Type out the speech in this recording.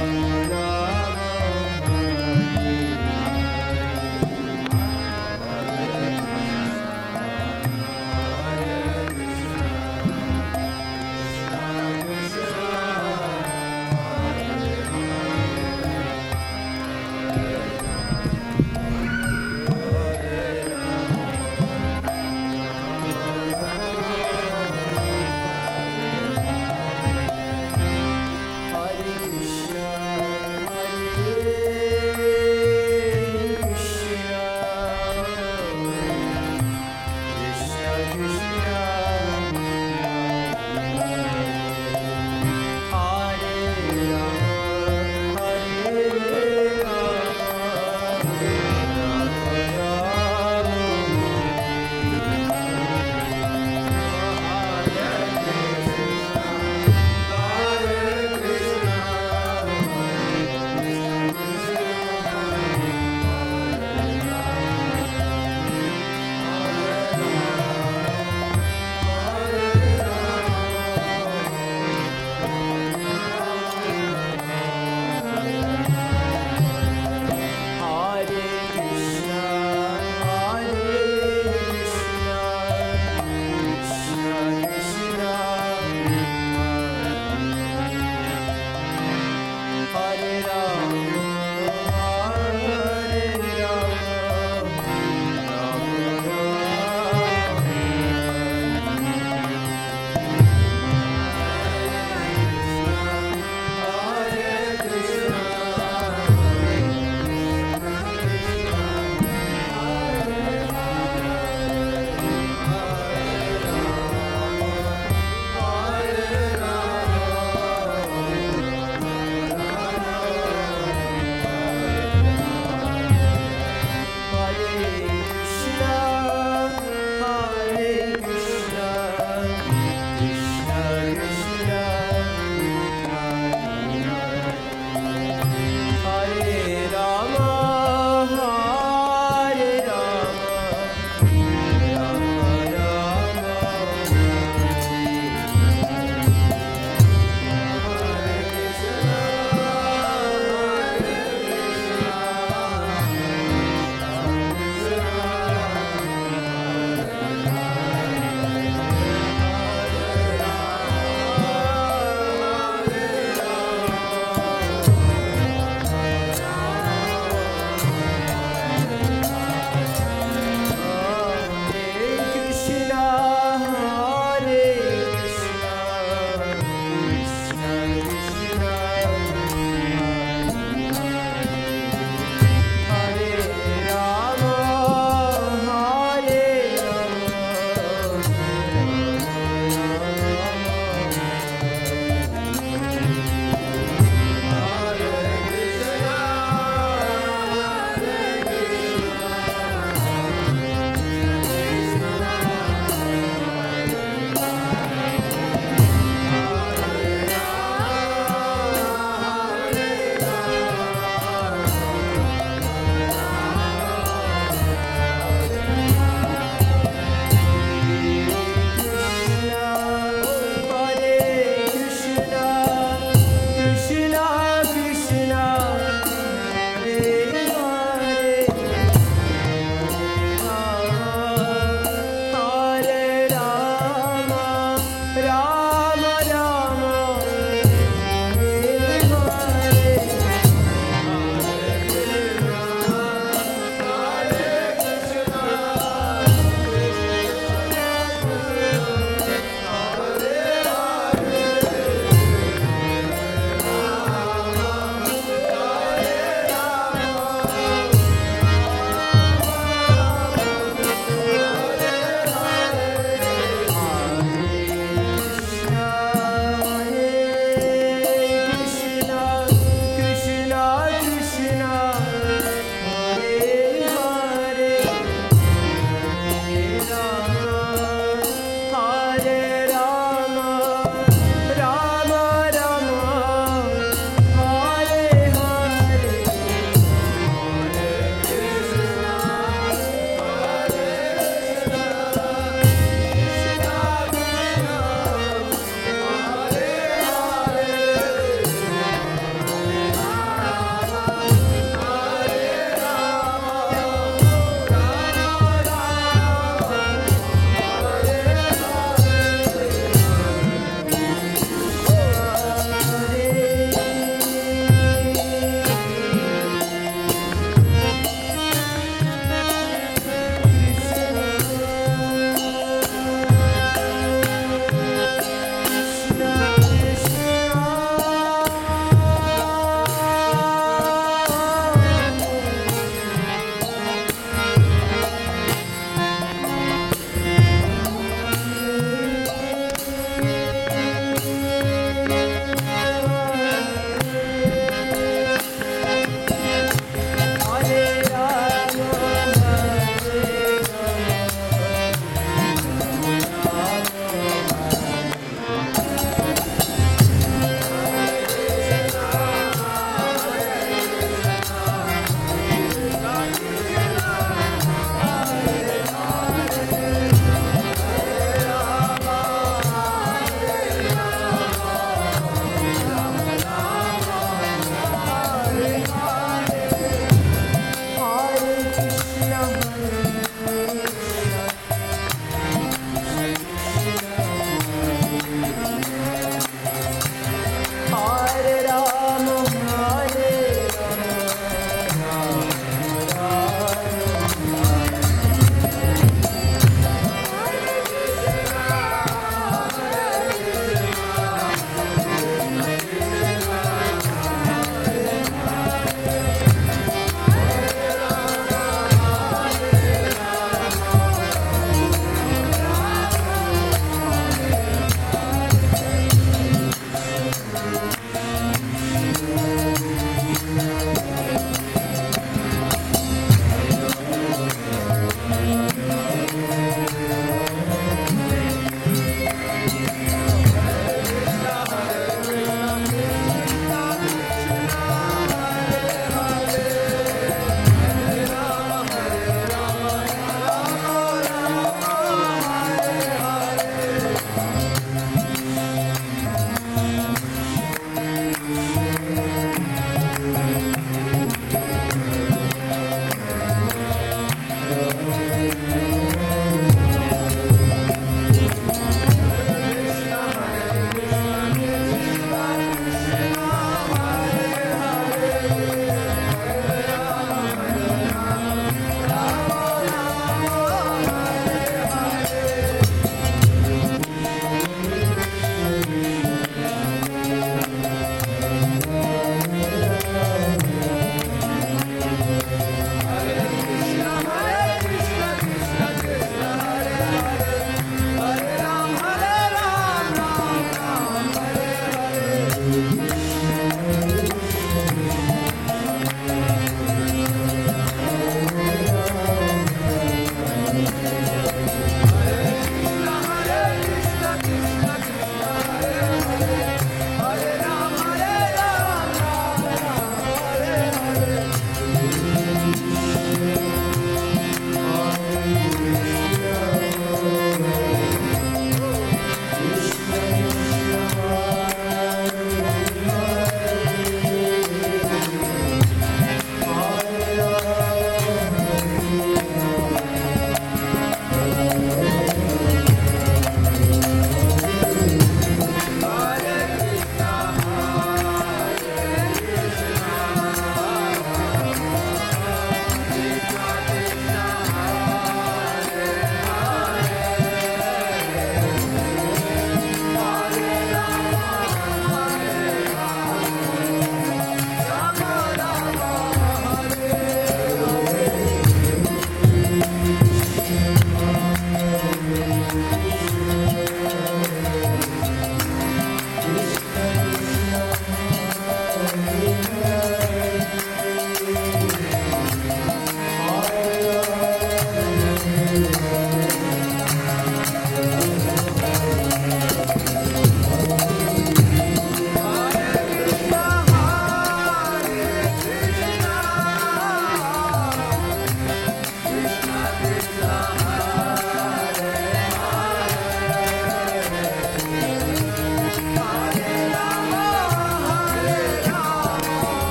Lord.